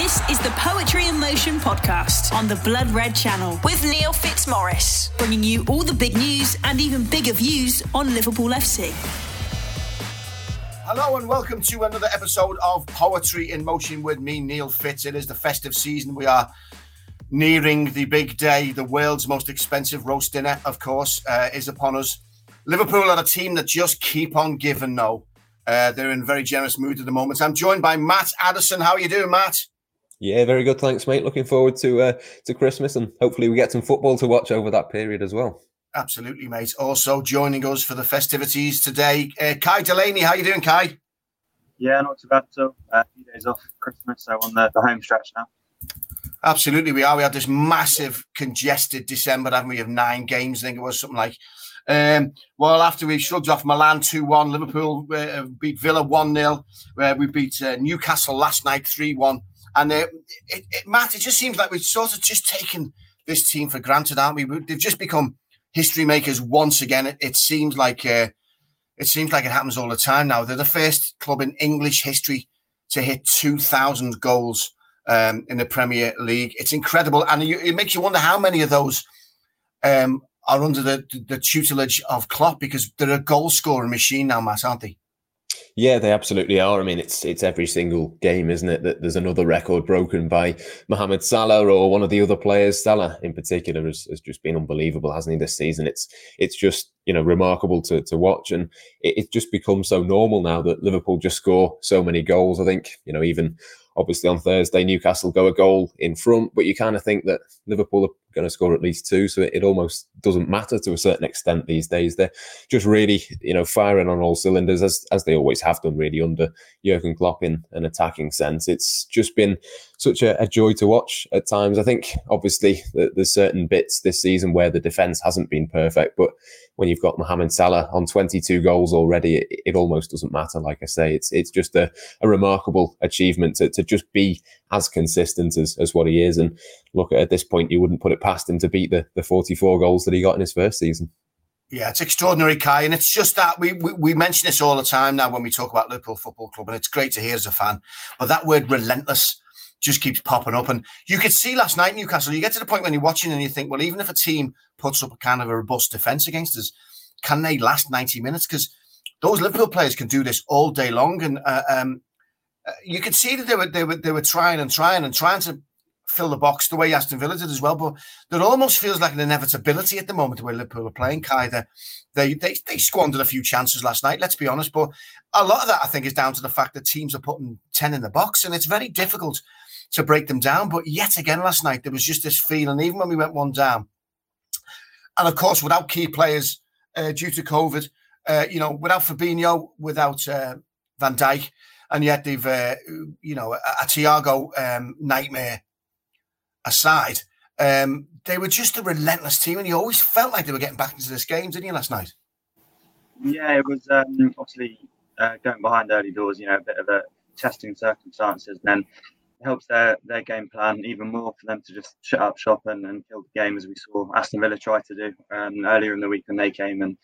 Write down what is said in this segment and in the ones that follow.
This is the Poetry in Motion podcast on the Blood Red Channel with Neil Fitzmaurice, bringing you all the big news and even bigger views on Liverpool FC. Hello and welcome to another episode of Poetry in Motion with me, Neil Fitz. It is the festive season. We are nearing the big day. The world's most expensive roast dinner, of course, uh, is upon us. Liverpool are a team that just keep on giving no. Uh, they're in very generous mood at the moment. I'm joined by Matt Addison. How are you doing, Matt? Yeah, very good. Thanks, mate. Looking forward to uh, to Christmas and hopefully we get some football to watch over that period as well. Absolutely, mate. Also joining us for the festivities today, uh, Kai Delaney. How you doing, Kai? Yeah, not too bad. So uh, a few days off Christmas, so on the, the home stretch now. Absolutely, we are. We had this massive congested December, haven't we? Of nine games, I think it was something like. Um, well, after we shrugged off Milan 2 1, Liverpool uh, beat Villa 1 0. Uh, we beat uh, Newcastle last night 3 1. And uh, it, it, Matt, it just seems like we've sort of just taken this team for granted, aren't we? They've just become history makers once again. It, it seems like uh, it seems like it happens all the time now. They're the first club in English history to hit 2,000 goals um, in the Premier League. It's incredible, and it makes you wonder how many of those um, are under the, the tutelage of Klopp because they're a goal scoring machine now, Matt, aren't they? Yeah, they absolutely are. I mean, it's it's every single game, isn't it? That there's another record broken by Mohamed Salah or one of the other players. Salah, in particular, has, has just been unbelievable, hasn't he? This season, it's it's just you know remarkable to to watch, and it, it just becomes so normal now that Liverpool just score so many goals. I think you know even obviously on Thursday Newcastle go a goal in front, but you kind of think that Liverpool are going to score at least two. So it, it, almost doesn't matter to a certain extent these days. They're just really, you know, firing on all cylinders as as they always have done, really under Jurgen Klopp in an attacking sense. It's just been such a, a joy to watch at times. I think obviously there's certain bits this season where the defense hasn't been perfect, but when you've got Mohamed Salah on 22 goals already, it, it, almost doesn't matter. Like I say, it's it's just a, a remarkable achievement to, to just be as consistent as, as what he is. And look, at this point, you wouldn't put it past him to beat the, the 44 goals that he got in his first season. Yeah, it's extraordinary, Kai, and it's just that we, we, we mention this all the time now when we talk about Liverpool Football Club, and it's great to hear as a fan. But that word "relentless" just keeps popping up, and you could see last night Newcastle. You get to the point when you're watching and you think, well, even if a team puts up a kind of a robust defence against us, can they last 90 minutes? Because those Liverpool players can do this all day long, and uh, um, you could see that they were they were they were trying and trying and trying to fill the box the way Aston Villa did as well. But that almost feels like an inevitability at the moment way Liverpool are playing. Kai, they, they they squandered a few chances last night. Let's be honest, but a lot of that I think is down to the fact that teams are putting ten in the box, and it's very difficult to break them down. But yet again, last night there was just this feeling, even when we went one down, and of course without key players uh, due to COVID, uh, you know, without Fabinho, without uh, Van Dijk, and yet they've, uh, you know, a, a Thiago um, nightmare aside, um, they were just a relentless team, and you always felt like they were getting back into this game, didn't you, last night? Yeah, it was um, obviously uh, going behind early doors, you know, a bit of a testing circumstances. Then it helps their, their game plan even more for them to just shut up shop and, and kill the game, as we saw Aston Villa try to do um, earlier in the week when they came and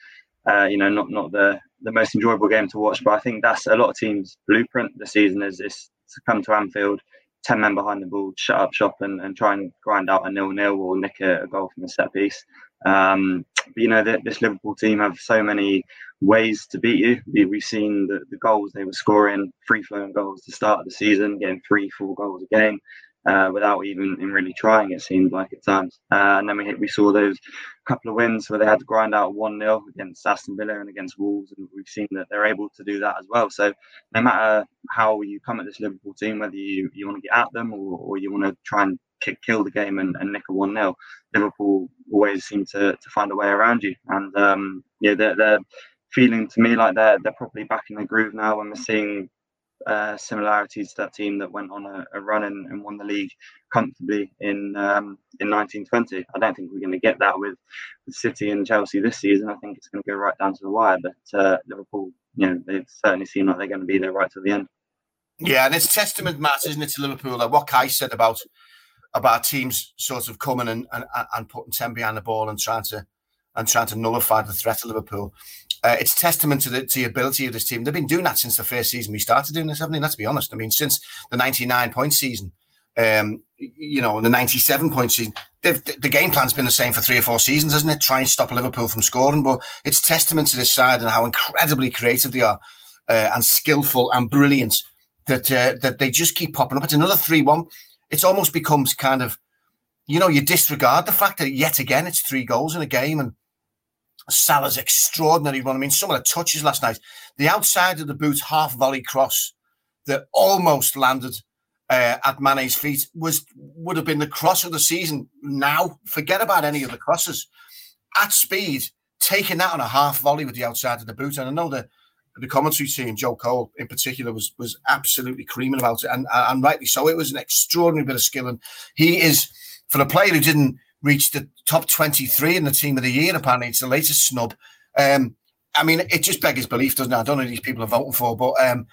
uh, you know, not not the the most enjoyable game to watch, but I think that's a lot of teams' blueprint this season is, is to come to Anfield, ten men behind the ball, shut up shop, and, and try and grind out a nil nil or nick a, a, goal from a set piece. Um, but you know, the, this Liverpool team have so many ways to beat you. We, have seen the, the goals they were scoring, free flowing goals to start the season, getting three, four goals a game uh, without even really trying. It seemed like at times, uh, and then we we saw those couple of wins where they had to grind out one 0 against Aston Villa and against Wolves, and we've seen that they're able to do that as well. So no matter how you come at this Liverpool team, whether you, you want to get at them or, or you want to try and kick, kill the game and, and nick a one 0 Liverpool always seem to, to find a way around you, and um, yeah, they're, they're feeling to me like they're they're probably back in the groove now, and we're seeing uh, similarities to that team that went on a, a run and, and, won the league comfortably in um, in 1920. I don't think we're going to get that with, City and Chelsea this season. I think it's going to go right down to the wire. But uh, Liverpool, you know, they certainly seem like they're going to be there right to the end. Yeah, and it's testament, Matt, isn't it, to Liverpool? Like what Kai said about about teams sort of coming and, and, and putting ten behind the ball and trying to and trying to nullify the threat of Liverpool uh, it's testament to the, to the ability of this team. They've been doing that since the first season we started doing this, haven't they? Let's be honest. I mean, since the 99 point season, um, you know, the 97 point season. the game plan's been the same for three or four seasons, hasn't it? Try and stop Liverpool from scoring. But it's testament to this side and how incredibly creative they are uh, and skillful and brilliant that uh, that they just keep popping up. It's another 3 1. It's almost becomes kind of, you know, you disregard the fact that yet again it's three goals in a game and Salah's extraordinary run. I mean, some of the touches last night, the outside of the boot half volley cross that almost landed uh, at Mane's feet was would have been the cross of the season. Now, forget about any of the crosses at speed, taking that on a half volley with the outside of the boot. And I know the the commentary team, Joe Cole in particular, was was absolutely creaming about it, and and rightly so. It was an extraordinary bit of skill, and he is for a player who didn't reach the top twenty three in the team of the year. Apparently, it's the latest snub. Um, I mean, it just beggars belief, doesn't it? I don't know who these people are voting for, but um,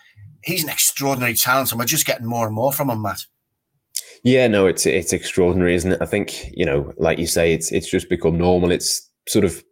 he's an extraordinary talent, and we're just getting more and more from him, Matt. Yeah, no, it's it's extraordinary, isn't it? I think you know, like you say, it's it's just become normal. It's sort of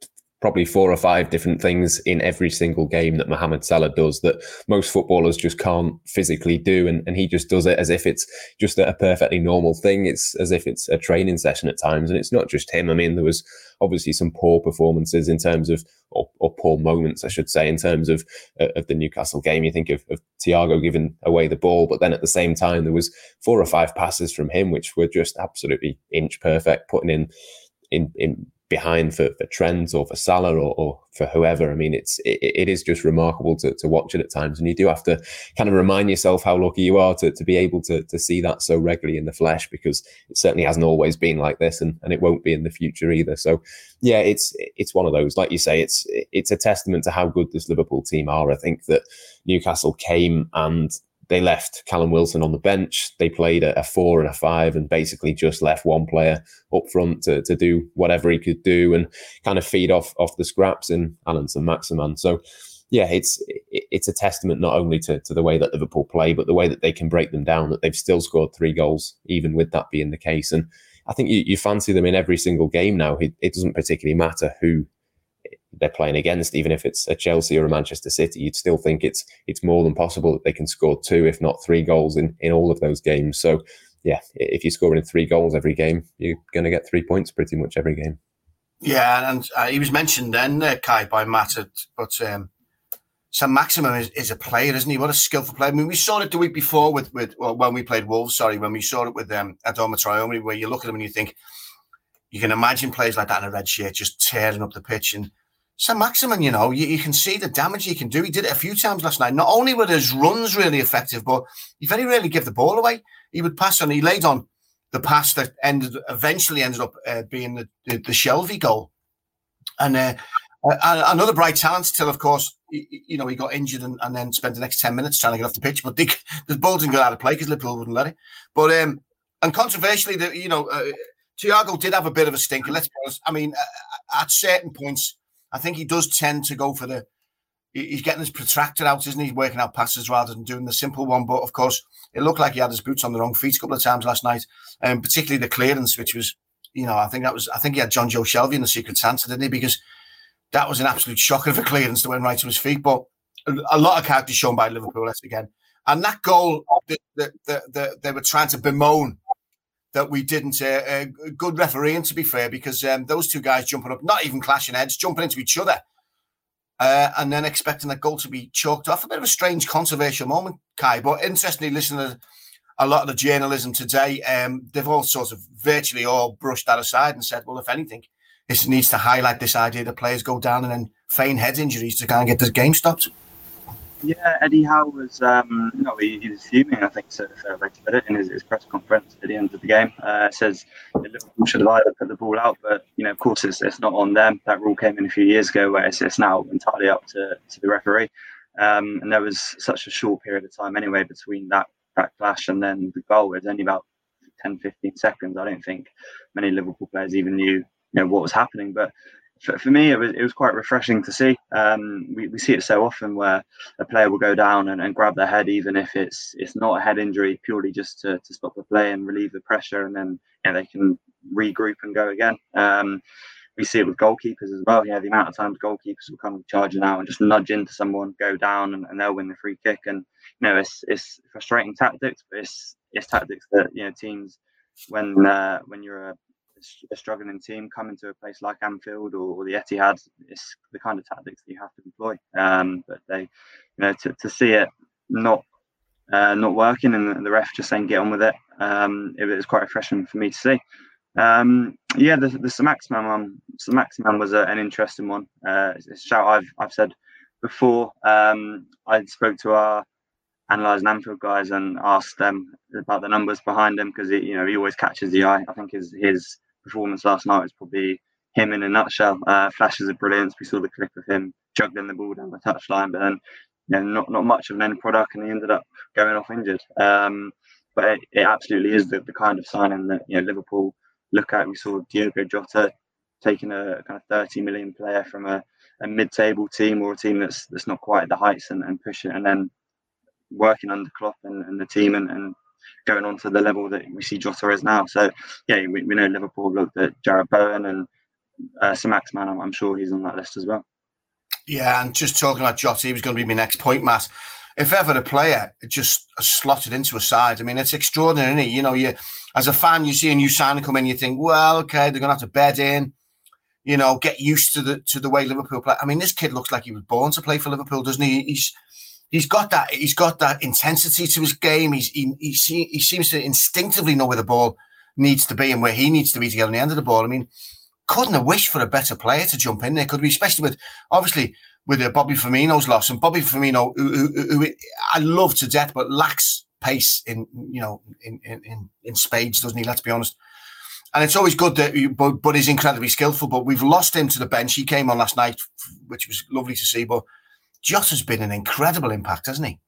probably four or five different things in every single game that Mohamed Salah does that most footballers just can't physically do. And, and he just does it as if it's just a perfectly normal thing. It's as if it's a training session at times. And it's not just him. I mean, there was obviously some poor performances in terms of, or, or poor moments, I should say, in terms of uh, of the Newcastle game. You think of, of Thiago giving away the ball, but then at the same time, there was four or five passes from him, which were just absolutely inch perfect, putting in in in behind for, for Trent or for Salah or, or for whoever. I mean, it's it, it is just remarkable to, to watch it at times, and you do have to kind of remind yourself how lucky you are to, to be able to to see that so regularly in the flesh because it certainly hasn't always been like this, and, and it won't be in the future either. So, yeah, it's it's one of those, like you say, it's it's a testament to how good this Liverpool team are. I think that Newcastle came and they left Callum Wilson on the bench. They played a, a, four and a five and basically just left one player up front to, to do whatever he could do and kind of feed off off the scraps in Allan Saint-Maximin. So yeah, it's it's a testament not only to, to the way that Liverpool play, but the way that they can break them down, that they've still scored three goals, even with that being the case. And I think you, you fancy them in every single game now. It, it doesn't particularly matter who they're playing against, even if it's a Chelsea or a Manchester City, you'd still think it's it's more than possible that they can score two, if not three goals in, in all of those games. So yeah, if you're scoring three goals every game, you're going to get three points pretty much every game. Yeah, and uh, he was mentioned then, uh, Kai, by Matt, but um, Saint-Maximin is, is, a player, isn't he? What a skillful player. I mean, we saw it the week before with, with well, when we played Wolves, sorry, when we saw it with um, Adama Traore, where you look at him and you think, you can imagine players like that in a red shirt just tearing up the pitch and Saint-Maximin, you know, you, you, can see the damage he can do. He did it a few times last night. Not only were his runs really effective, but he very rarely give the ball away. He would pass on. He laid on the pass that ended eventually ended up uh, being the, the, the Shelvey goal. And uh, uh, another bright talent still, of course, he, you know, he got injured and, and, then spent the next 10 minutes trying to get off the pitch. But the, the ball didn't go out of play because Liverpool wouldn't let it. But, um, and controversially, the, you know, uh, Thiago did have a bit of a stinker. Let's be honest. I mean, at certain points, I think he does tend to go for the. He's getting his protractor out, isn't he? Working out passes rather than doing the simple one. But of course, it looked like he had his boots on the wrong feet a couple of times last night, and um, particularly the clearance, which was, you know, I think that was. I think he had Jonjo Shelvey in the Secret Santa, didn't he? Because that was an absolute shocker of a clearance that went right to his feet. But a lot of character shown by Liverpool, let's again. And that goal that, that, that, that they were trying to bemoan that we didn't. Uh, uh, good refereeing, to be fair, because um, those two guys jumping up, not even clashing heads, jumping into each other, uh, and then expecting that goal to be chalked off. A bit of a strange controversial moment, Kai. But interestingly, listening to a lot of the journalism today, um, they've all sort of virtually all brushed that aside and said, well, if anything, this needs to highlight this idea that players go down and then feign head injuries to kind of get the game stopped. Yeah, Eddie Howe was, um, no, he, he fuming, I think, to fair put it, in his, his, press conference at the end of the game. Uh, says Liverpool should have either put the ball out, but, you know, of course, it's, it's not on them. That rule came in a few years ago where it's, it's now entirely up to, to the referee. Um, and there was such a short period of time anyway between that, that clash and then the goal. It was only about 10, 15 seconds. I don't think many Liverpool players even knew, you know, what was happening. But for, for me, it was, it was quite refreshing to see. Um, we, we see it so often where a player will go down and, and grab their head, even if it's it's not a head injury, purely just to, to stop the play and relieve the pressure, and then you know, they can regroup and go again. Um, we see it with goalkeepers as well. Yeah, the amount of times goalkeepers will come charging out and just nudge into someone, go down, and, and they'll win the free kick. And you know, it's it's frustrating tactics, but it's it's tactics that you know teams when uh, when you're a, a, struggling team coming to a place like Anfield or, or, the Etihad, it's the kind of tactics that you have to employ. Um, but they, you know, to, to see it not uh, not working and the ref just saying get on with it, um, it was quite refreshing for me to see. Um, yeah, the the Saint-Maximin one, Saint-Maximin was a, an interesting one. Uh, it's a shout I've I've said before. Um, I spoke to our analysing Anfield guys and asked them about the numbers behind him because you know he always catches the eye. I think his his performance last night was probably him in a nutshell. Uh, flashes of brilliance. We saw the clip of him juggling the ball down the touchline, but then you know not not much of an end product, and he ended up going off injured. Um, but it, it, absolutely is the, the kind of signing that you know Liverpool look at. We saw Diogo Jota taking a kind of 30 million player from a, a mid-table team or a team that's that's not quite at the heights and, and pushing, and then working under Klopp and, and the team and, and going on to the level that we see Jota is now. So yeah, we, we know Liverpool looked at Jarrod Bowen and uh, Saint-Maximin. I'm, I'm sure he's on that list as well. Yeah, and just talking about Jota, he was going to be my next point, Matt. If ever a player just slotted into a side, I mean, it's extraordinary, You know, you as a fan, you see a new signing come in, you think, well, okay, they're going to have to bed in, you know, get used to the to the way Liverpool play. I mean, this kid looks like he was born to play for Liverpool, doesn't he? He's he's got that he's got that intensity to his game. He's he, he, he seems to instinctively know where the ball needs to be and where he needs to be to get on the end of the ball. I mean, couldn't have wished for a better player to jump in there, could we? Especially with obviously with uh, Bobby Firmino's loss and Bobby Firmino, who, who, who, I love to death, but lacks pace in you know in in in spades, doesn't he? Let's be honest. And it's always good that, but, but he's incredibly skillful. But we've lost him to the bench. He came on last night, which was lovely to see. But Jota's been an incredible impact, hasn't he?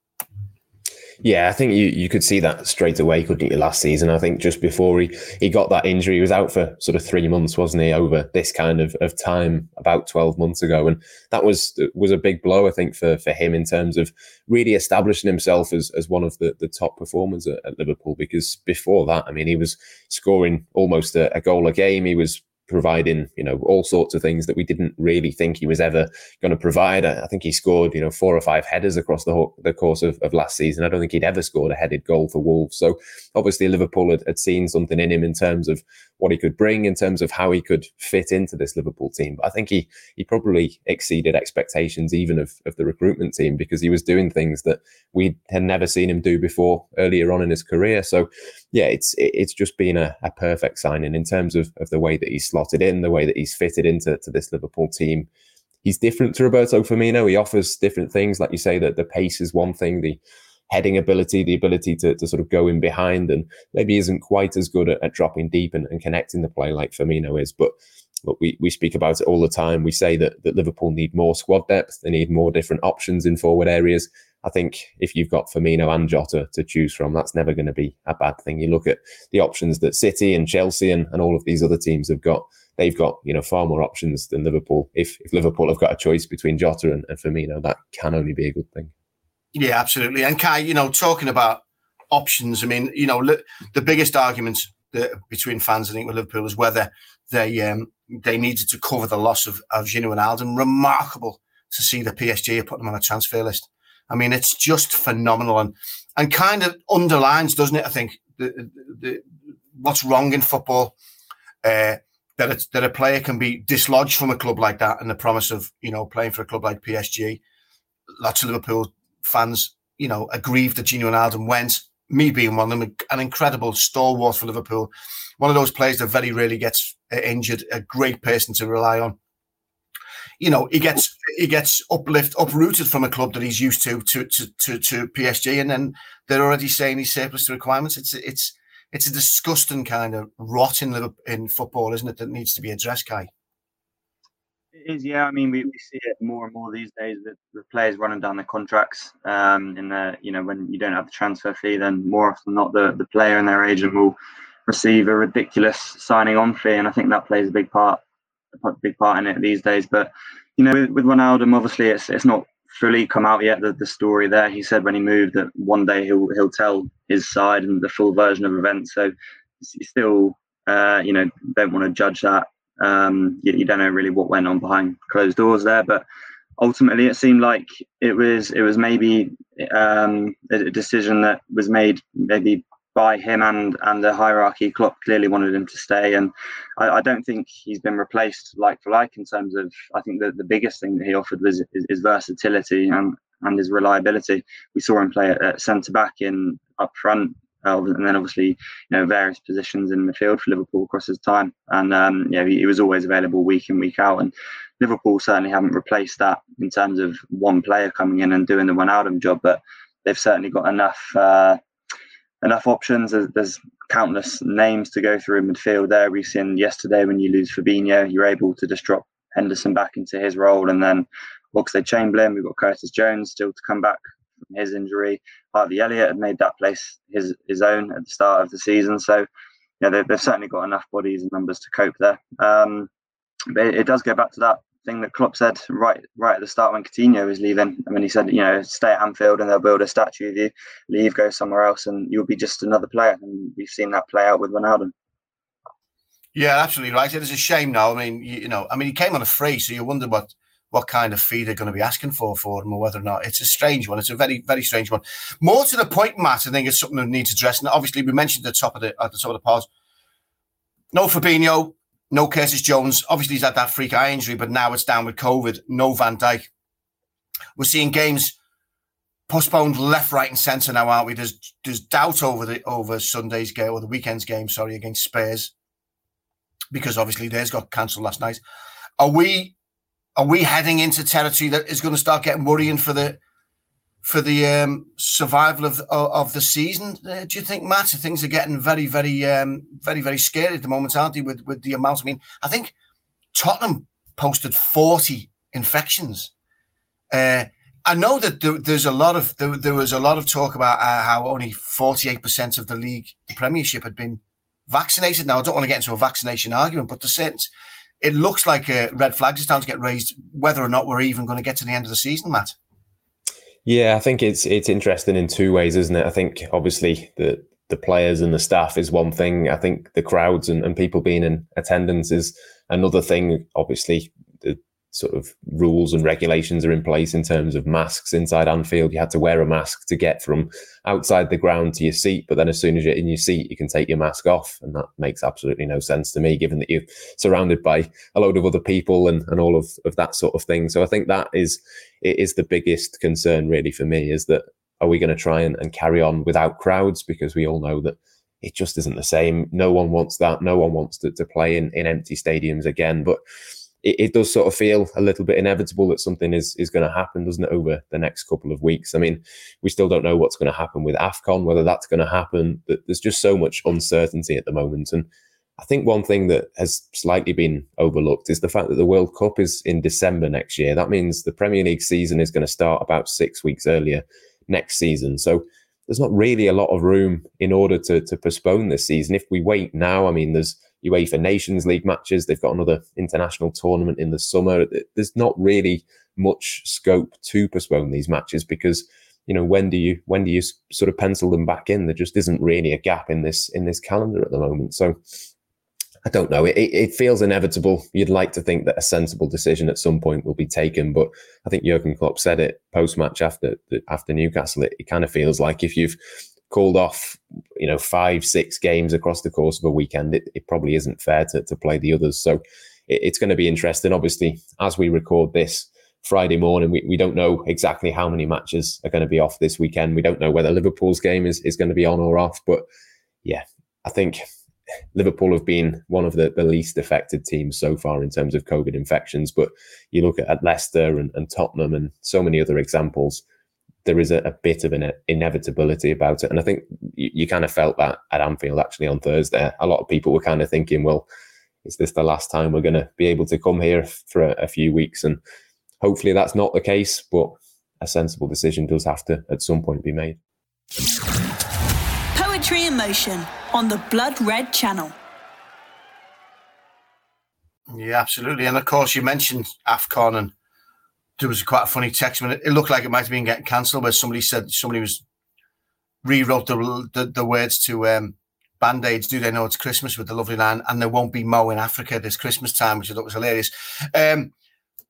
Yeah, I think you, you could see that straight away, couldn't you, last season? I think just before he, he got that injury, he was out for sort of three months, wasn't he, over this kind of, of time about 12 months ago. And that was was a big blow, I think, for, for him in terms of really establishing himself as, as one of the, the top performers at, at Liverpool. Because before that, I mean, he was scoring almost a, a goal a game. He was providing, you know, all sorts of things that we didn't really think he was ever going to provide. I think he scored, you know, four or five headers across the, the course of, of last season. I don't think he'd ever scored a headed goal for Wolves. So obviously Liverpool had, had seen something in him in terms of what he could bring, in terms of how he could fit into this Liverpool team. But I think he he probably exceeded expectations even of, of the recruitment team because he was doing things that we had never seen him do before earlier on in his career. So yeah, it's it's just been a, a perfect signing in terms of, of the way that he's slotted in, the way that he's fitted into to this Liverpool team. He's different to Roberto Firmino. He offers different things, like you say, that the pace is one thing, the heading ability, the ability to, to sort of go in behind, and maybe isn't quite as good at, at dropping deep and, and connecting the play like Firmino is. But but we, we speak about it all the time. We say that, that Liverpool need more squad depth. They need more different options in forward areas. I think if you've got Firmino and Jota to choose from, that's never going to be a bad thing. You look at the options that City and Chelsea and, and all of these other teams have got. They've got you know far more options than Liverpool. If if Liverpool have got a choice between Jota and, and Firmino, that can only be a good thing. Yeah, absolutely. And Kai, you know, talking about options, I mean, you know, the biggest arguments between fans, I think, with Liverpool is whether they um, they needed to cover the loss of, of Gini Wijnaldum. Remarkable to see the PSG putting him on a transfer list. I mean, it's just phenomenal and and kind of underlines, doesn't it? I think the, the, what's wrong in football. Uh, that a, that a player can be dislodged from a club like that and the promise of you know playing for a club like PSG. Lots of Liverpool fans, you know, aggrieved that Gini Wijnaldum went. Me being one of them, an incredible stalwart for Liverpool. One of those players that very rarely gets uh, injured. A great person to rely on you know, he gets he gets uplift uprooted from a club that he's used to to to to, to PSG, and then they're already saying he's surplus to requirements. It's it's it's a disgusting kind of rot in in football, isn't it? That needs to be addressed, Kai. It is, yeah. I mean, we, we see it more and more these days with the players running down their contracts. Um, in the you know when you don't have the transfer fee, then more often not, the the player and their agent will receive a ridiculous signing on fee, and I think that plays a big part a big part in it these days. But you know, with, with Wijnaldum, obviously it's it's not fully come out yet. The, the story there, he said when he moved that one day he'll he'll tell his side and the full version of events. So still, uh, you know, don't want to judge that. Um, you, you don't know really what went on behind closed doors there, but ultimately it seemed like it was it was maybe um, a decision that was made maybe by him and and the hierarchy. Klopp clearly wanted him to stay, and I, I, don't think he's been replaced like for like in terms of. I think that the biggest thing that he offered was his, versatility and and his reliability. We saw him play at, at centre back in up front. And then obviously, you know, various positions in midfield for Liverpool across his time, and um, know, he, he was always available week in week out. And Liverpool certainly haven't replaced that in terms of one player coming in and doing the one Wijnaldum job, but they've certainly got enough uh, enough options. There's, there's, countless names to go through in midfield there. We've seen yesterday when you lose Fabinho, you're able to just drop Henderson back into his role, and then Oxlade Chamberlain. We've got Curtis Jones still to come back from his injury. Harvey Elliott had made that place his his own at the start of the season, so yeah, they've, they've certainly got enough bodies and numbers to cope there. Um, but it, it does go back to that thing that Klopp said right right at the start when Coutinho was leaving. I mean, he said, you know, stay at Anfield and they'll build a statue of you. Leave, go somewhere else, and you'll be just another player. And we've seen that play out with Ronaldo. Yeah, absolutely right. It is a shame now. I mean, you, you, know, I mean, he came on a free, so you wonder what what kind of fee they're going to be asking for for him, or whether or not it's a strange one. It's a very very strange one. More to the point, Matt. I think it's something that needs addressing. Obviously, we mentioned at the top of the at the top of the pause. No Fabinho, no Curtis Jones. Obviously, he's had that freak eye injury, but now it's down with COVID. No Van Dijk. We're seeing games postponed left, right, and centre now, aren't we? There's there's doubt over the over Sunday's game or the weekend's game, sorry, against Spurs, because obviously theirs got cancelled last night. Are we are we heading into territory that is going to start getting worrying for the for the um, survival of of the season. Uh, do you think, Matt? Things are getting very, very, um, very, very scary at the moment, aren't they? With with the amount. I mean, I think Tottenham posted forty infections. Uh, I know that there, there's a lot of there, there, was a lot of talk about uh, how only forty eight percent of the league, the Premiership, had been vaccinated. Now, I don't want to get into a vaccination argument, but the sense it looks like uh, red flags are starting to get raised, whether or not we're even going to get to the end of the season, Matt. Yeah, I think it's it's interesting in two ways, isn't it? I think obviously the the players and the staff is one thing. I think the crowds and, and people being in attendance is another thing. Obviously, sort of rules and regulations are in place in terms of masks inside Anfield. You had to wear a mask to get from outside the ground to your seat, but then as soon as you're in your seat, you can take your mask off, and that makes absolutely no sense to me, given that you're surrounded by a load of other people and, and all of, of that sort of thing. So I think that is it is the biggest concern really for me is that are we going to try and, and carry on without crowds because we all know that it just isn't the same. No one wants that. No one wants to, to play in, in empty stadiums again. But it, it, does sort of feel a little bit inevitable that something is is going to happen, doesn't it, over the next couple of weeks? I mean, we still don't know what's going to happen with AFCON, whether that's going to happen. There's just so much uncertainty at the moment. And I think one thing that has slightly been overlooked is the fact that the World Cup is in December next year. That means the Premier League season is going to start about six weeks earlier next season. So there's not really a lot of room in order to, to postpone this season. If we wait now, I mean, there's UEFA Nations League matches. They've got another international tournament in the summer. There's not really much scope to postpone these matches because you know when do you when do you sort of pencil them back in? There just isn't really a gap in this in this calendar at the moment. So I don't know. It, it feels inevitable. You'd like to think that a sensible decision at some point will be taken, but I think Jurgen Klopp said it post match after after Newcastle. It, it kind of feels like if you've called off, you know, five six games across the course of a weekend, it, it probably isn't fair to, to play the others. So it, it's going to be interesting. Obviously, as we record this Friday morning, we, we don't know exactly how many matches are going to be off this weekend. We don't know whether Liverpool's game is, is going to be on or off, but yeah, I think Liverpool have been one of the, the least affected teams so far in terms of COVID infections. But you look at, at Leicester and, and, Tottenham and so many other examples, there is a, a bit of an inevitability about it. And I think you, you, kind of felt that at Anfield actually on Thursday. A lot of people were kind of thinking, well, is this the last time we're going to be able to come here for a, a few weeks? And hopefully that's not the case, but a sensible decision does have to at some point be made. Poetry in motion on the Blood Red channel. Yeah, absolutely. And of course, you mentioned AFCON, and there was quite a funny text. It looked like it might have been getting cancelled, where somebody said somebody was rewrote the the, the words to um, Band Aids. Do they know it's Christmas with the lovely line? And there won't be Mo in Africa this Christmas time, which I thought was hilarious. Um,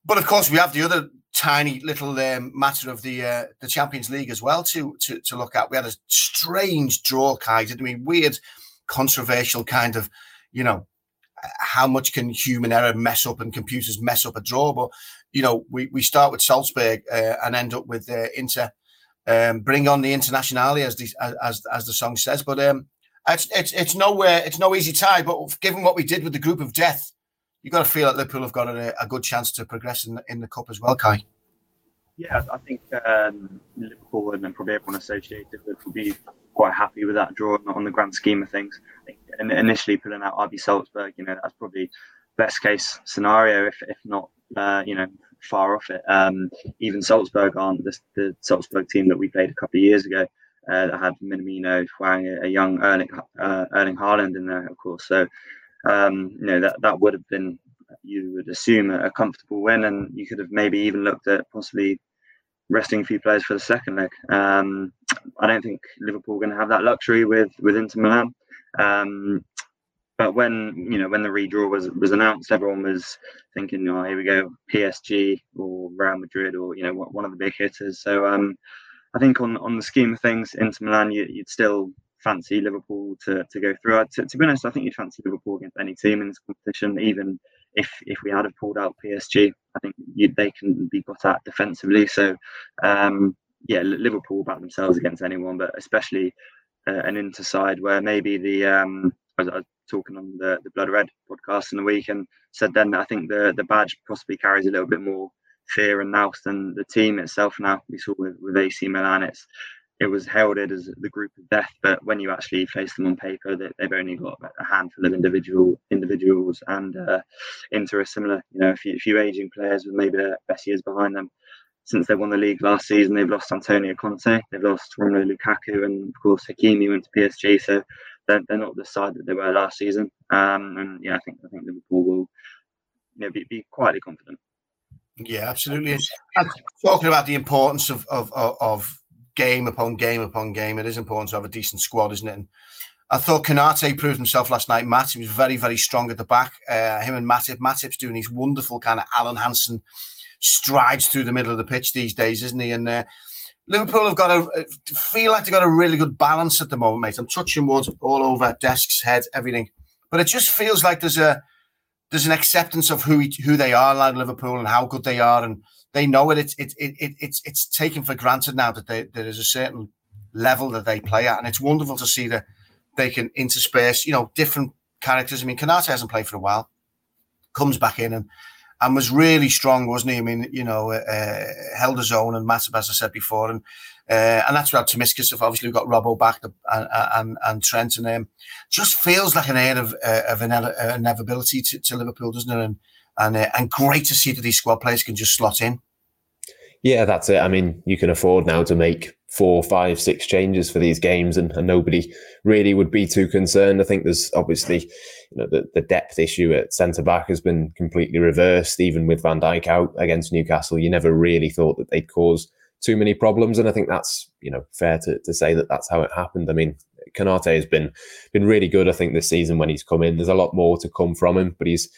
but of course, we have the other tiny little um, matter of the uh, the Champions League as well to, to to look at. We had a strange draw, Kai. I mean, weird, controversial kind of, you know, how much can human error mess up and computers mess up a draw? But you know, we, we start with Salzburg uh, and end up with uh, Inter. Um, bring on the internationale, as the as as the song says. But um, it's it's it's nowhere. It's no easy tie. But given what we did with the group of death, you've got to feel that Liverpool have got a, a good chance to progress in the, in the cup as well, Kai. Yeah, I think um, Liverpool and probably everyone associated with will be quite happy with that draw on the grand scheme of things. initially pulling out RB Salzburg, you know, that's probably best case scenario, if, if not, uh, you know, far off it. Um, even Salzburg aren't the, the, Salzburg team that we played a couple of years ago uh, that had Minamino, Hwang, a, young Erling, uh, Erling Haaland in there, of course. So, um, you know, that, that would have been, you would assume, a, a comfortable win. And you could have maybe even looked at possibly resting a few players for the second leg. Um, I don't think Liverpool are going to have that luxury with with Inter Milan. Um, but when you know when the redraw was was announced, everyone was thinking, "Oh, here we go, PSG or Real Madrid or you know one of the big hitters." So um, I think on on the scheme of things, Inter Milan, you, would still fancy Liverpool to, to go through. To, to be honest, I think you'd fancy Liverpool against any team in this competition, even if if we had have pulled out PSG. I think you, they can be got at defensively. So um, yeah, Liverpool back themselves against anyone, but especially uh, an Inter side where maybe the um, I I talking on the, the Blood Red podcast in the week and said then that I think the the badge possibly carries a little bit more fear and nous than the team itself. Now we saw with, with AC Milan, it's it was heralded as the group of death, but when you actually face them on paper, they, they've only got a handful of individual individuals, and uh, Inter are similar. You know, a few, a few aging players with maybe their best years behind them. Since they won the league last season, they've lost Antonio Conte, they've lost Romelu Lukaku, and of course Hakimi went to PSG. So they're, they're not the side that they were last season. Um, and yeah, I think I think Liverpool will you know be, be quietly confident. Yeah, absolutely. And talking about the importance of, of of game upon game upon game, it is important to have a decent squad, isn't it? And I thought Konate proved himself last night. Matt, he was very, very strong at the back. Uh, him and Matip. Matip's doing his wonderful kind of Alan Hansen strides through the middle of the pitch these days, isn't he? And uh, Liverpool have got a feel like they've got a really good balance at the moment, mate. I'm touching wood all over desks, head, everything, but it just feels like there's a there's an acceptance of who who they are, like Liverpool, and how good they are, and they know it. It's it, it, it, it's it's taken for granted now that they, there is a certain level that they play at, and it's wonderful to see that they can intersperse, you know, different characters. I mean, Konate hasn't played for a while, comes back in and and was really strong, wasn't he? I mean, you know, uh, held his own and massive, as I said before, and uh, and that's where Tsimikas obviously we've got Robbo back and and, and Trent, and um, just feels like an air of uh, of inevitability to, to Liverpool, doesn't it? And and uh, and great to see that these squad players can just slot in. Yeah, that's it. I mean, you can afford now to make four, five, six changes for these games, and, and nobody really would be too concerned. I think there's obviously, you know, the, the depth issue at centre back has been completely reversed. Even with Van Dijk out against Newcastle, you never really thought that they'd cause too many problems, and I think that's you know fair to, to say that that's how it happened. I mean, Konate has been been really good. I think this season when he's come in, there's a lot more to come from him, but he's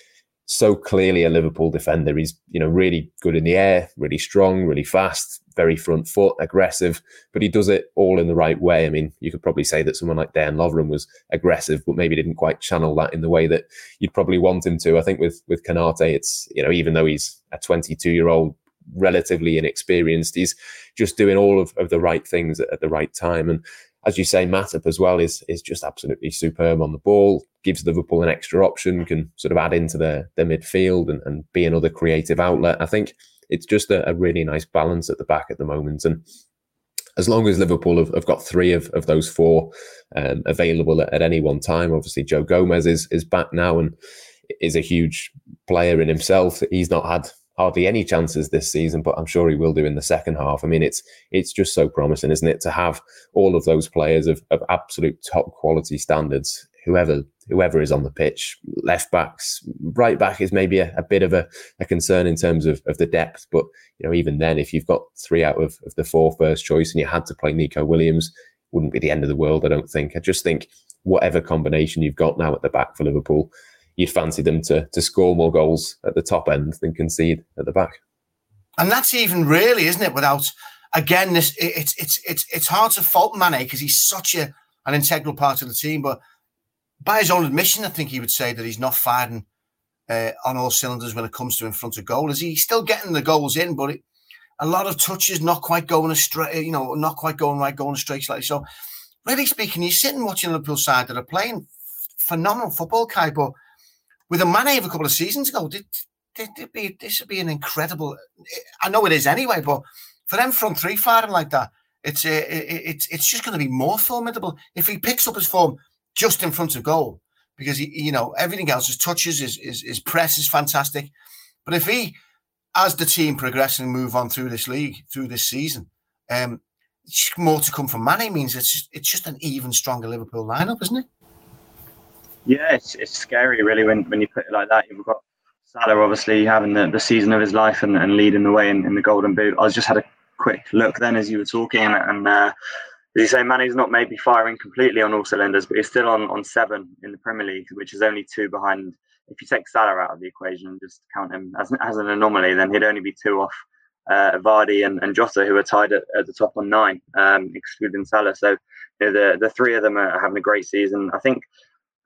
so clearly a Liverpool defender. He's, you know, really good in the air, really strong, really fast, very front foot, aggressive, but he does it all in the right way. I mean, you could probably say that someone like Dan Lovren was aggressive, but maybe didn't quite channel that in the way that you'd probably want him to. I think with with Konate, it's, you know, even though he's a 22 year old, relatively inexperienced, he's just doing all of, of the right things at, at the right time. And as you say, Matip as well is is just absolutely superb on the ball. Gives Liverpool an extra option, can sort of add into their their midfield and, and be another creative outlet. I think it's just a, a, really nice balance at the back at the moment. And as long as Liverpool have, have got three of, of those four um, available at, at, any one time, obviously Joe Gomez is is back now and is a huge player in himself. He's not had hardly any chances this season, but I'm sure he will do in the second half. I mean, it's it's just so promising, isn't it, to have all of those players of, of absolute top quality standards, whoever whoever is on the pitch, left backs, right back is maybe a, a bit of a, a, concern in terms of, of the depth. But you know, even then, if you've got three out of, of the four first choice and you had to play Neco Williams, wouldn't be the end of the world, I don't think. I just think whatever combination you've got now at the back for Liverpool, you'd fancy them to to score more goals at the top end than concede at the back. and that's even really, isn't it? Without again, this it's it's it's it's hard to fault Mane because he's such a an integral part of the team. But by his own admission, I think he would say that he's not firing uh, on all cylinders when it comes to in front of goal. Is he still getting the goals in? But it, a lot of touches not quite going astray, you know, not quite going right, going straight slightly. So, really speaking, you're sitting watching Liverpool side that are playing phenomenal football, Kai, but with a Mane of a couple of seasons ago, did, did, did be, this would be an incredible. I know it is anyway, but for them front three firing like that, it's uh, it, it's it's just going to be more formidable if he picks up his form just in front of goal because he, you know everything else, his touches, his, his his press is fantastic. But if he as the team progress and move on through this league, through this season, um, more to come from Mane means it's just, it's just an even stronger Liverpool lineup, isn't it? Yeah, it's, it's scary really when, when you put it like that. You've got Salah obviously having the, the season of his life and, and leading the way in, in the Golden Boot. I just had a quick look then as you were talking, and uh, as you say, not maybe firing completely on all cylinders, but he's still on, on seven in the Premier League, which is only two behind if you take Salah out of the equation and just count him as, as an anomaly, then he'd only be two off uh, Vardy and, and Jota, who are tied at, at the top on nine, um, excluding Salah. So you know, the the three of them are having a great season. I think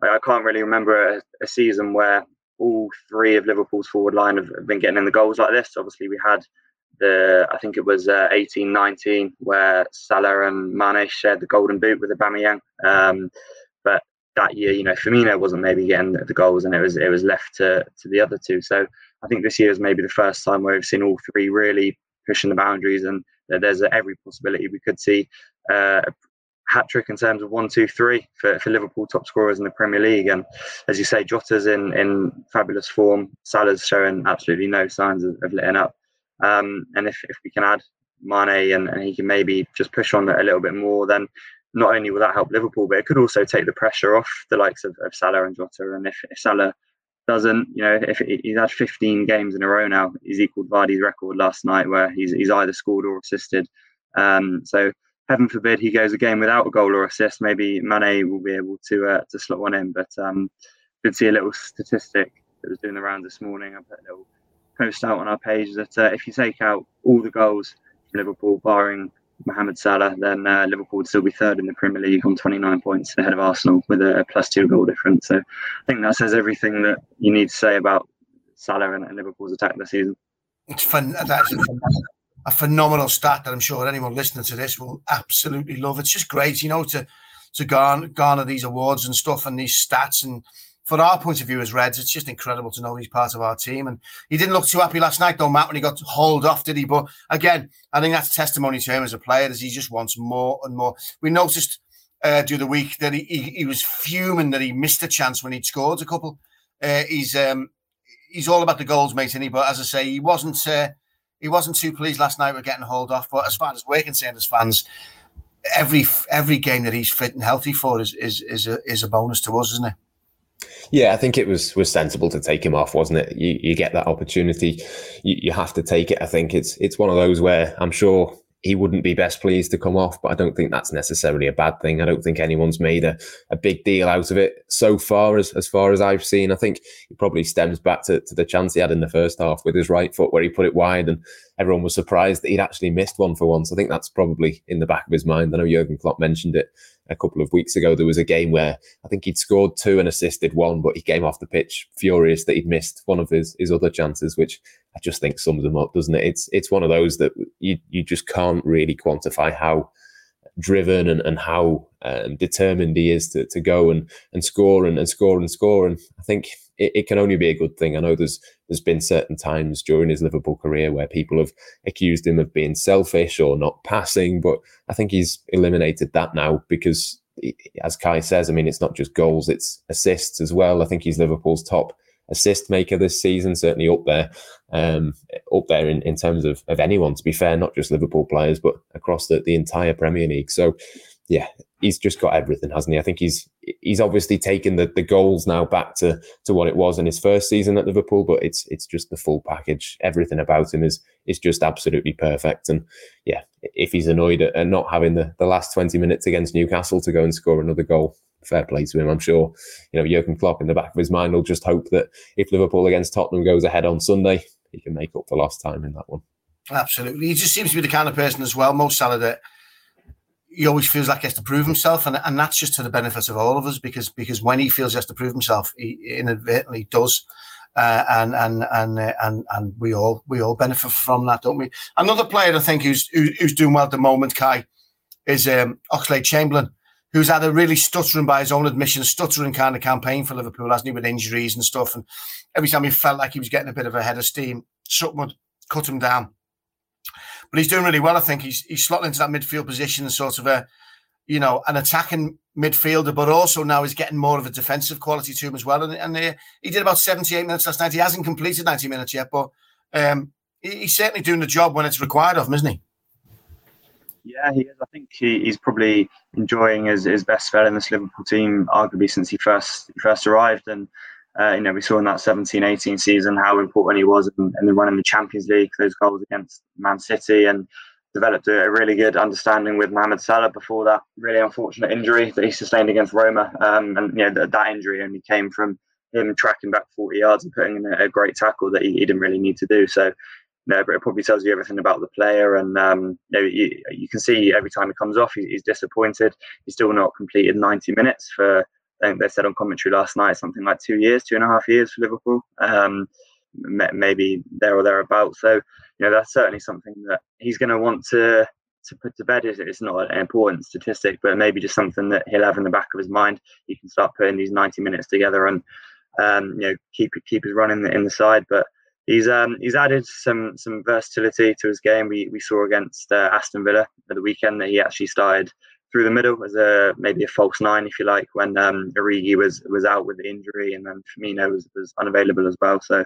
I can't really remember a, a season where all three of Liverpool's forward line have, been getting in the goals like this. Obviously, we had the I think it was uh, 18 19 where Salah and Mane shared the golden boot with Aubameyang. Um, but that year, you know, Firmino wasn't maybe getting the goals, and it was it was left to to the other two. So I think this year is maybe the first time where we've seen all three really pushing the boundaries, and there's every possibility we could see uh, a hat trick in terms of one, two, three for, for Liverpool top scorers in the Premier League. And as you say, Jota's in in fabulous form. Salah's showing absolutely no signs of, of letting up. Um, and if, if we can add Mane and, and he can maybe just push on a little bit more, then not only will that help Liverpool, but it could also take the pressure off the likes of, of Salah and Jota. And if, if Salah doesn't, you know, if he's had 15 games in a row now, he's equalled Vardy's record last night, where he's he's either scored or assisted. Um, so heaven forbid he goes a game without a goal or assist. Maybe Mane will be able to uh, to slot one in. But um, did see a little statistic that was doing the rounds this morning. I put a little post out on our page that uh, if you take out all the goals from Liverpool, barring Mohamed Salah, then uh, Liverpool would still be third in the Premier League on 29 points ahead of Arsenal with a plus two goal difference. So I think that says everything that you need to say about Salah and, and Liverpool's attack this season. It's fun. That's a, phenomenal stat that I'm sure anyone listening to this will absolutely love. It's just great, you know, to to garner, garner these awards and stuff and these stats and for our point of view as Reds, it's just incredible to know he's part of our team. And he didn't look too happy last night, though, Matt, when he got hauled off, did he? But again, I think that's testimony to him as a player, as he just wants more and more. We noticed uh, the week that he, he, he was fuming that he missed a chance when he'd scored a couple. Uh, he's um, he's all about the goals, mate, isn't he? But as I say, he wasn't uh, he wasn't too pleased last night with getting hauled off. But as far as we're concerned, as fans, every every game that he's fit and healthy for is is is a, is a bonus to us, isn't it? Yeah, I think it was was sensible to take him off, wasn't it? You you get that opportunity, you, you have to take it. I think it's it's one of those where I'm sure he wouldn't be best pleased to come off, but I don't think that's necessarily a bad thing. I don't think anyone's made a, a big deal out of it so far, as, as far as I've seen. I think it probably stems back to, to the chance he had in the first half with his right foot where he put it wide and everyone was surprised that he'd actually missed one for once. I think that's probably in the back of his mind. I know Jurgen Klopp mentioned it a couple of weeks ago. There was a game where I think he'd scored two and assisted one, but he came off the pitch furious that he'd missed one of his, his other chances, which I just think sums him up, doesn't it? It's it's one of those that you you just can't really quantify how driven and, and how um, determined he is to, to go and, and score and, and score and score. And I think it, it, can only be a good thing. I know there's there's been certain times during his Liverpool career where people have accused him of being selfish or not passing, but I think he's eliminated that now because, as Kai says, I mean, it's not just goals, it's assists as well. I think he's Liverpool's top assist maker this season, certainly up there, um, up there in, in terms of, of anyone, to be fair, not just Liverpool players, but across the, the entire Premier League. So, yeah, he's just got everything, hasn't he? I think he's he's obviously taken the, the goals now back to to what it was in his first season at Liverpool, but it's it's just the full package. Everything about him is is just absolutely perfect. And yeah, if he's annoyed at, at not having the, the last 20 minutes against Newcastle to go and score another goal, fair play to him. I'm sure, you know, Jurgen Klopp in the back of his mind will just hope that if Liverpool against Tottenham goes ahead on Sunday, he can make up for lost time in that one. Absolutely. He just seems to be the kind of person as well, Mo Salah, he always feels like he has to prove himself, and, and that's just to the benefit of all of us because because when he feels he has to prove himself, he inadvertently does. Uh, and and and uh, and and we all we all benefit from that, don't we? Another player I think who's who's doing well at the moment, Kai, is um, Oxlade Chamberlain, who's had a really stuttering, by his own admission, stuttering kind of campaign for Liverpool, hasn't he, with injuries and stuff. And every time he felt like he was getting a bit of a head of steam, something would cut him down but he's doing really well. I think he's he's slotting into that midfield position, sort of a you know an attacking midfielder, but also now he's getting more of a defensive quality to him as well. And, and uh, he did about 78 minutes last night. He hasn't completed 90 minutes yet, but um, he, he's certainly doing the job when it's required of him, isn't he? Yeah, he is. I think he, he's probably enjoying his, his best spell in this Liverpool team, arguably since he first first arrived. And uh, you know, we saw in that 17-18 season how important he was in, in the run in the Champions League, those goals against Man City, and developed a, really good understanding with Mohamed Salah before that really unfortunate injury that he sustained against Roma. Um, and you know, that, that injury only came from him tracking back 40 yards and putting in a, a great tackle that he, he, didn't really need to do. So, you know, but it probably tells you everything about the player. And um, you, know, you, you, can see every time he comes off, he, he's disappointed. He's still not completed 90 minutes for I think they said on commentary last night something like two years, two and a half years for Liverpool, um, maybe there or thereabouts. So you know that's certainly something that he's going to want to to put to bed. It's not an important statistic, but maybe just something that he'll have in the back of his mind. He can start putting these ninety minutes together and um, you know keep keep his run in the, in the side, but. He's um, he's added some some versatility to his game. We we saw against uh, Aston Villa at the weekend that he actually started through the middle as a maybe a false nine, if you like, when um, Origi was was out with the injury, and then Firmino was, was unavailable as well. So,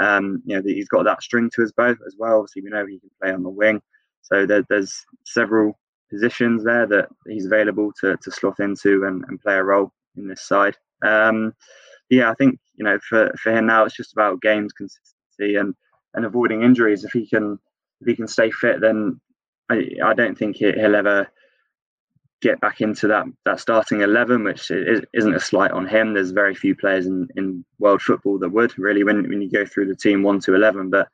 um, you know, he's got that string to his bow as well. Obviously, we know he can play on the wing. So there, there's several positions there that he's available to, to slot into and, and play a role in this side. Um, yeah, I think you know for, for him now it's just about games consistency and and avoiding injuries. If he can if he can stay fit, then I, I don't think he'll ever get back into that that starting 11 which isn't a slight on him. There's very few players in, in world football that would really when, when you go through the team 1 to 11 but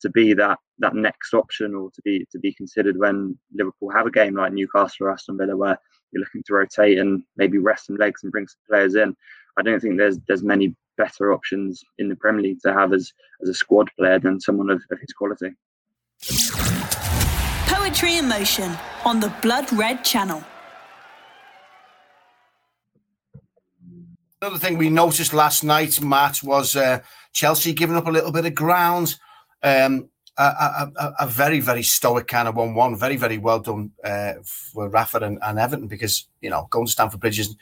to be that that next option or to be to be considered when liverpool have a game like newcastle or aston villa where you're looking to rotate and maybe rest some legs and bring some players in i don't think there's there's many better options in the premier league to have as as a squad player than someone of, of his quality. Poetry in motion on the blood red channel Another thing we noticed last night, Matt, was uh, Chelsea giving up a little bit of ground. Um, a, a, a, very, very stoic kind of 1 1. Very, very well done uh, for Rafa and, and, Everton because, you know, going to Stamford Bridge is,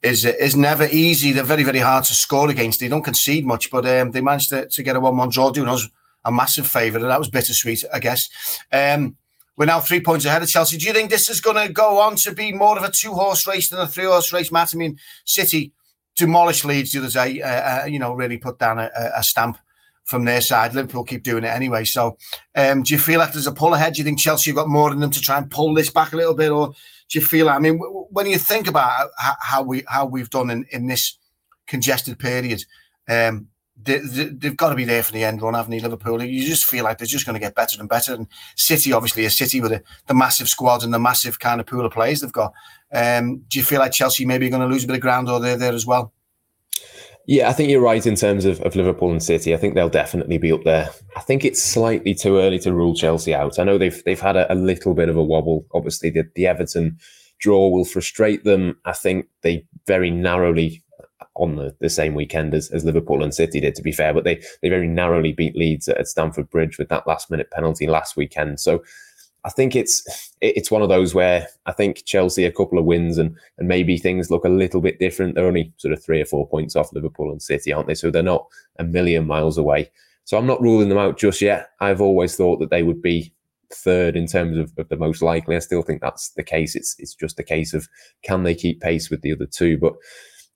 is, is never easy. They're very, very hard to score against. They don't concede much, but um, they managed to, to get a 1 1 draw, doing us a massive favour. And that was bittersweet, I guess. Um, we're now three points ahead of Chelsea. Do you think this is going to go on to be more of a two horse race than a three horse race, Matt? I mean, City demolished Leeds the other day. Uh, uh, you know, really put down a, a, stamp from their side. Liverpool keep doing it anyway. So, um, do you feel like there's a pull ahead? Do you think Chelsea have got more in them to try and pull this back a little bit, or do you feel? I mean, when you think about how we how we've done in, in this congested period, um, they, they, have got to be there for the end run, haven't they, Liverpool? You just feel like they're just going to get better and better. And City, obviously, a City with a, the massive squad and the massive kind of pool of players they've got. Um, do you feel like Chelsea maybe are going to lose a bit of ground or they're there as well? Yeah, I think you're right in terms of, of Liverpool and City. I think they'll definitely be up there. I think it's slightly too early to rule Chelsea out. I know they've they've had a, a little bit of a wobble. Obviously, the, the Everton draw will frustrate them. I think they very narrowly on the, the same weekend as, as Liverpool and City did, to be fair, but they they very narrowly beat Leeds at, at Stamford Bridge with that last minute penalty last weekend. So I think it's it's one of those where I think Chelsea a couple of wins and and maybe things look a little bit different. They're only sort of three or four points off Liverpool and City, aren't they? So they're not a million miles away. So I'm not ruling them out just yet. I've always thought that they would be third in terms of, of the most likely. I still think that's the case. It's it's just a case of can they keep pace with the other two. But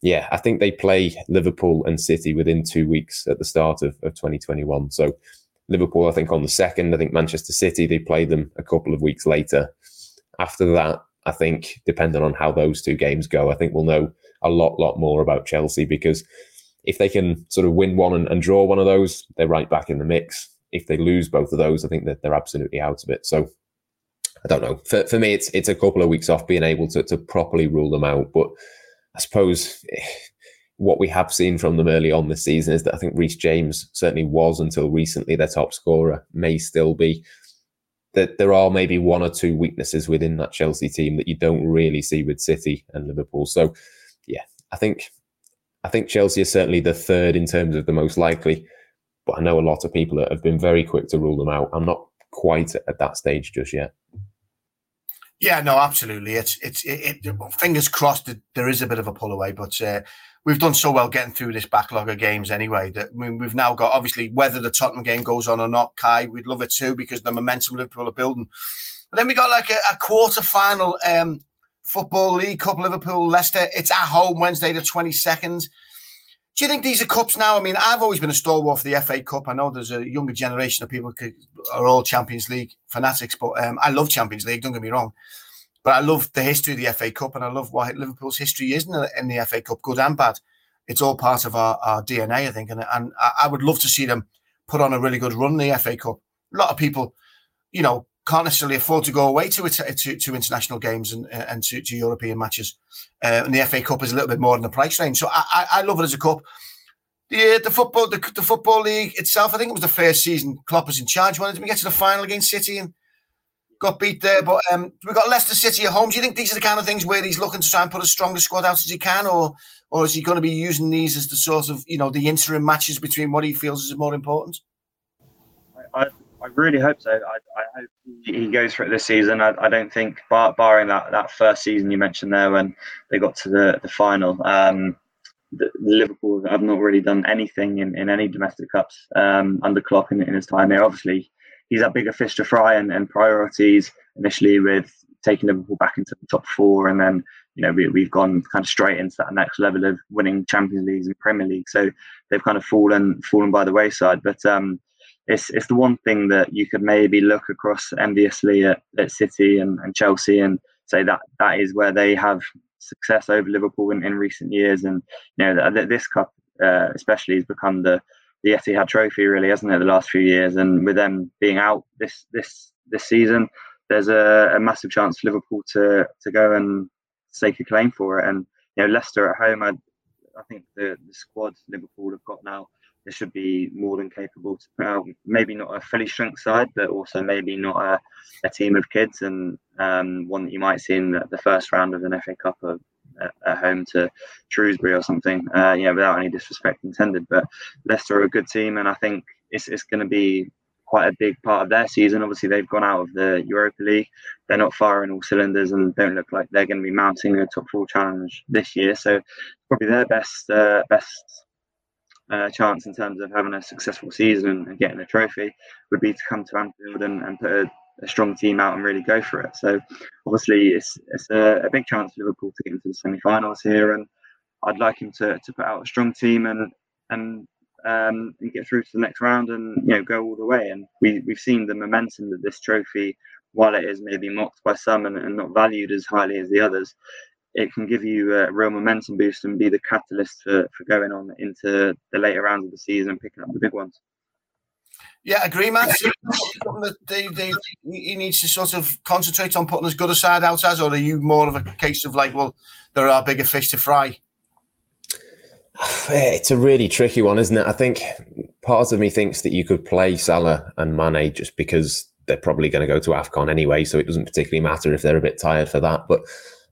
yeah, I think they play Liverpool and City within two weeks at the start of, of 2021. So Liverpool, I think, on the second. I think Manchester City, they played them a couple of weeks later. After that, I think, depending on how those two games go, I think we'll know a lot, lot more about Chelsea because if they can sort of win one and, and draw one of those, they're right back in the mix. if they lose both of those, I think that they're absolutely out of it. So I don't know. For, for me, it's it's a couple of weeks off being able to, to properly rule them out. But I suppose eh, what we have seen from them early on this season is that I think Reece James certainly was until recently their top scorer, may still be. That there are maybe one or two weaknesses within that Chelsea team that you don't really see with City and Liverpool. So, yeah, I think I think Chelsea is certainly the third in terms of the most likely, but I know a lot of people that have been very quick to rule them out. I'm not quite at that stage just yet. Yeah, no, absolutely. It's it's it, it, fingers crossed that there is a bit of a pull away, but uh, we've done so well getting through this backlog of games anyway that we've now got obviously whether the Tottenham game goes on or not, Kai, we'd love it too because the momentum Liverpool are building. But then we got like a, a quarter final um, football league cup Liverpool Leicester. It's at home Wednesday the twenty second. Do you think these are cups now? I mean, I've always been a stalwart for the FA Cup. I know there's a younger generation of people who are all Champions League fanatics, but um, I love Champions League. Don't get me wrong, but I love the history of the FA Cup, and I love what Liverpool's history is in the, in the FA Cup, good and bad. It's all part of our, our DNA, I think, and and I would love to see them put on a really good run in the FA Cup. A lot of people, you know, can't necessarily afford to go away to to, to international games and and to, to European matches. Uh, and the FA Cup is a little bit more in the price range. So I, I, I love it as a cup. The, the football the, the football league itself, I think it was the first season Klopp was in charge. When did we get to the final against City and got beat there? But um, we got Leicester City at home. Do you think these are the kind of things where he's looking to try and put a stronger squad out as he can, or or is he going to be using these as the sort of you know the interim matches between what he feels is more important? I, I really hope so. I, I hope he goes for it this season. I, I don't think, bar, barring that, that first season you mentioned there when they got to the, the final, um, the, Liverpool have not really done anything in, in any domestic cups um, under Klopp in, in his time here. Obviously, he's had bigger fish to fry and, and priorities initially with taking Liverpool back into the top four, and then you know we, we've gone kind of straight into that next level of winning Champions Leagues and Premier League. So they've kind of fallen fallen by the wayside. But um, it's it's the one thing that you could maybe look across enviously at, at City and, and Chelsea and say that that is where they have success over Liverpool in, in recent years. And you know that this cup uh, especially has become the the Etihad Trophy, really, hasn't it? The last few years, and with them being out this this this season, there's a, a massive chance for Liverpool to to go and stake a claim for it. And you know, Leicester at home, I, I think the, the squad Liverpool have got now they should be more than capable to put out maybe not a fully shrunk side, but also maybe not a, a team of kids and um, one that you might see in the, the, first round of an FA Cup at, at home to Shrewsbury or something. Uh, you know, without any disrespect intended, but Leicester are a good team, and I think it's it's going to be quite a big part of their season. Obviously, they've gone out of the Europa League. They're not firing all cylinders and don't look like they're going to be mounting a top four challenge this year. So, probably their best uh, best uh, chance in terms of having a successful season and getting a trophy would be to come to Anfield and, and put a, a, strong team out and really go for it. So obviously it's it's a, a big chance for Liverpool to get into the semi-finals here, and I'd like him to, to put out a strong team and and um, and get through to the next round and you know go all the way. And we we've seen the momentum that this trophy, while it is maybe mocked by some and, and not valued as highly as the others, it can give you a real momentum boost and be the catalyst for, for going on into the later rounds of the season and picking up the big ones. Yeah, agree, Matt. they, they, he needs to sort of concentrate on putting as good a side out as, or are you more of a case of like, well, there are bigger fish to fry? It's a really tricky one, isn't it? I think part of me thinks that you could play Salah and Mane just because they're probably going to go to AFCON anyway, so it doesn't particularly matter if they're a bit tired for that. But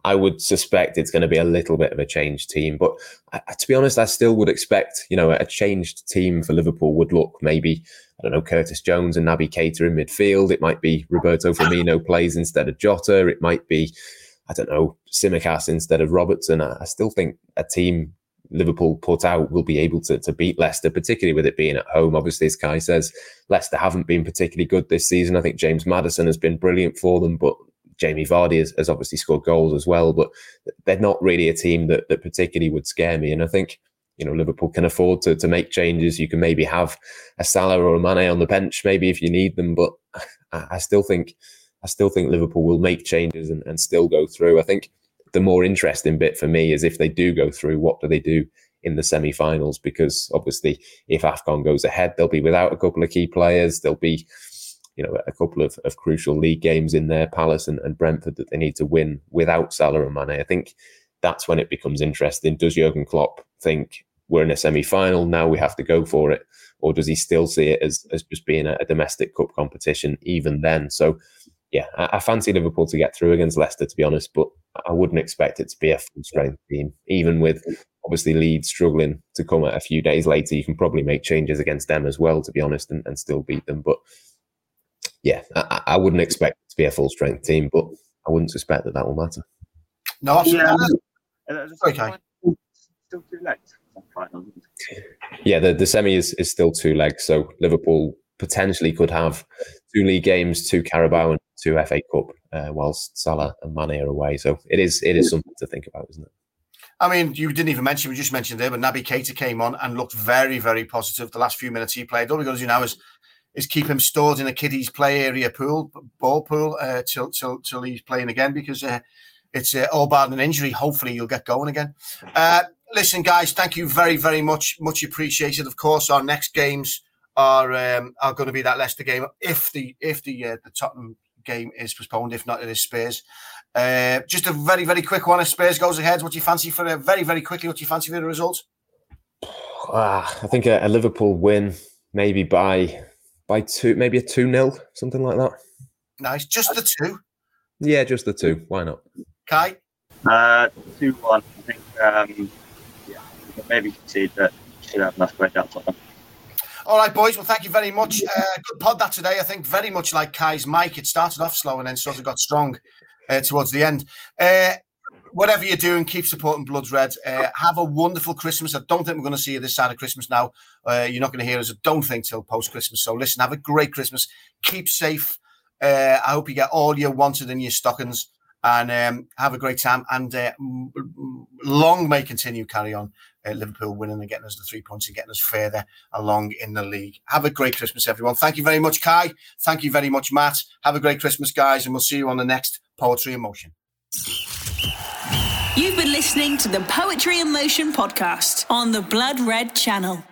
I would suspect it's going to be a little bit of a changed team. But to be honest, I still would expect, you know, a changed team for Liverpool would look maybe, I don't know, Curtis Jones and Naby Keita in midfield. It might be Roberto Firmino plays instead of Jota. It might be, I don't know, Tsimikas instead of Robertson. I, I still think a team Liverpool put out will be able to, to beat Leicester, particularly with it being at home. Obviously, as Kai says, Leicester haven't been particularly good this season. I think James Maddison has been brilliant for them, but Jamie Vardy has, has, obviously scored goals as well, but they're not really a team that, that particularly would scare me. And I think, you know, Liverpool can afford to, to make changes. You can maybe have a Salah or a Mane on the bench, maybe if you need them, but I, I still think, I still think Liverpool will make changes and, and still go through. I think the more interesting bit for me is if they do go through, what do they do in the semi-finals because obviously if AFCON goes ahead, they'll be without a couple of key players. they'll be you know, a couple of, of crucial league games in there, Palace and, and Brentford that they need to win without Salah and Mane. I think that's when it becomes interesting. Does Jurgen Klopp think we're in a semi-final now we have to go for it, or does he still see it as as just being a, a domestic cup competition even then? So yeah, I, I, fancy Liverpool to get through against Leicester, to be honest, but I wouldn't expect it to be a full strength team. Even with obviously Leeds struggling to come a few days later, you can probably make changes against them as well, to be honest, and, and still beat them. But yeah, I, I, wouldn't expect it to be a full strength team, but I wouldn't suspect that that will matter. No, absolutely. Yeah. Okay. Still two legs. Yeah, the, the semi is, is still two legs. So Liverpool potentially could have two league games, two Carabao and two FA Cup, uh, whilst Salah and Mane are away. So it is it is something to think about, isn't it? I mean, you didn't even mention, we just mentioned there, but Naby Keita came on and looked very, very positive the last few minutes he played. All we got to do now is is keep him stored in a kiddies play area pool, ball pool, uh, till, till, till he's playing again because uh, it's uh, all bad an injury. Hopefully, you'll get going again. Uh, listen, guys, thank you very, very much. Much appreciated. Of course, our next games are um, are going to be that Leicester game if the if the uh, the Tottenham game is postponed. If not, it is Spurs. Uh, just a very, very quick one. If Spurs goes ahead, what do you fancy for a very, very quickly? What do you fancy for the result? Ah, I think a, a Liverpool win, maybe by by two, maybe a 2 0, something like that. Nice. Just the two? Yeah, just the two. Why not? Kai? Uh, 2 1. I think, um, yeah, maybe concede, but should have enough great out of them. All right, boys. Well, thank you very much. Uh, good pod that today. I think very much like Kai's mic. It started off slow and then sort of got strong uh, towards the end. Uh, whatever you're doing, keep supporting Bloods Red. Uh, have a wonderful Christmas. I don't think we're going to see you this side of Christmas now. Uh, you're not going to hear us, I don't think, till post Christmas. So listen, have a great Christmas. Keep safe. Uh, I hope you get all you wanted in your stockings and um, have a great time. And uh, long may continue carry on. Uh, Liverpool winning and getting us the three points and getting us further along in the league. Have a great Christmas, everyone. Thank you very much, Kai. Thank you very much, Matt. Have a great Christmas, guys, and we'll see you on the next Poetry in Motion. You've been listening to the Poetry in Motion podcast on the Blood Red channel.